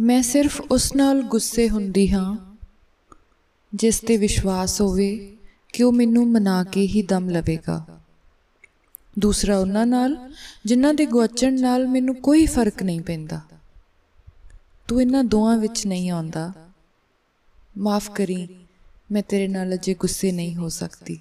ਮੈਂ ਸਿਰਫ ਉਸ ਨਾਲ ਗੁੱਸੇ ਹੁੰਦੀ ਹਾਂ, ਜਿਸ ਤੇ ਵਿਸ਼ਵਾਸ ਹੋਵੇ ਕਿ ਉਹ ਮੈਨੂੰ ਮਨਾ ਕੇ ਹੀ ਦਮ ਲਵੇਗਾ। ਦੂਸਰਾ ਉਹਨਾਂ ਨਾਲ, ਜਿਨ੍ਹਾਂ ਦੇ ਗੁਆਚਣ ਨਾਲ ਮੈਨੂੰ ਕੋਈ ਫ਼ਰਕ ਨਹੀਂ ਪੈਂਦਾ। ਤੂੰ ਇਹਨਾਂ ਦੋਆਂ ਵਿੱਚ ਨਹੀਂ ਆਉਂਦਾ। ਮਾਫ ਕਰੀ, ਮੈਂ ਤੇਰੇ ਨਾਲ ਅਜੇ ਗੁੱਸੇ ਨਹੀਂ ਹੋ ਸਕਦੀ।